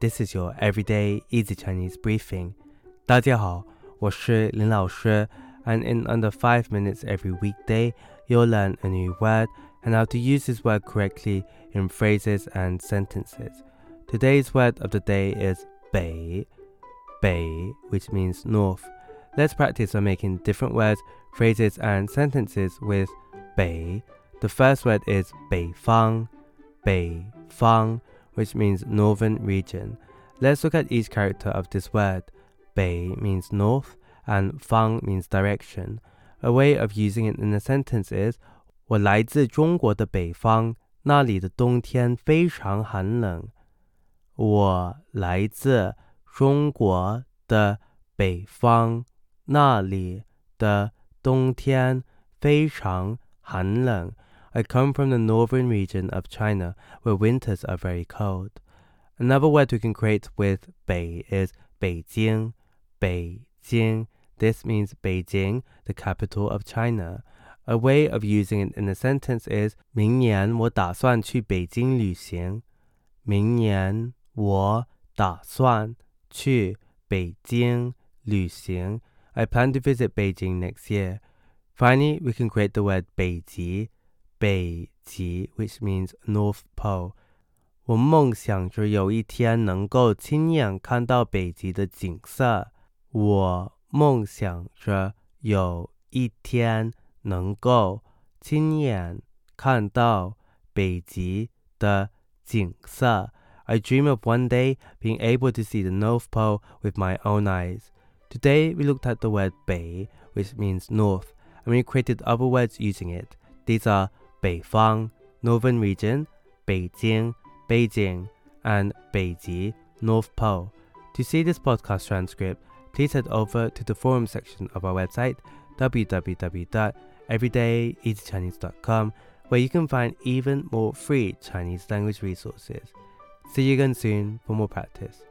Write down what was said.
this is your everyday easy Chinese briefing. 大家好，我是林老师, and in under 5 minutes every weekday, you'll learn a new word and how to use this word correctly in phrases and sentences. Today's word of the day is 北,北, which means north. Let's practice on making different words, phrases, and sentences with 北. The first word is 北方,北方 which means northern region. Let's look at each character of this word. Bei means north and Fang means direction. A way of using it in a sentence is 我来自中国的北方，那里的冬天非常寒冷。我来自中国的北方，那里的冬天非常寒冷。 I come from the northern region of China where winters are very cold. Another word we can create with 北 is 北京,北京. This means Beijing, the capital of China. A way of using it in a sentence is 明年我打算去北京旅行。明年我打算去北京旅行。I plan to visit Beijing next year. Finally, we can create the word 北极 北极，which means North Pole。我梦想着有一天能够亲眼看到北极的景色。我梦想着有一天能够亲眼看到北极的景色。I dream of one day being able to see the North Pole with my own eyes. Today we looked at the word 北, which means north, and we created other words using it. These are 北方 Northern Region, Beijing, Beijing, and Beiji North Pole. To see this podcast transcript, please head over to the forum section of our website www.everydayeasychinese.com where you can find even more free Chinese language resources. See you again soon for more practice.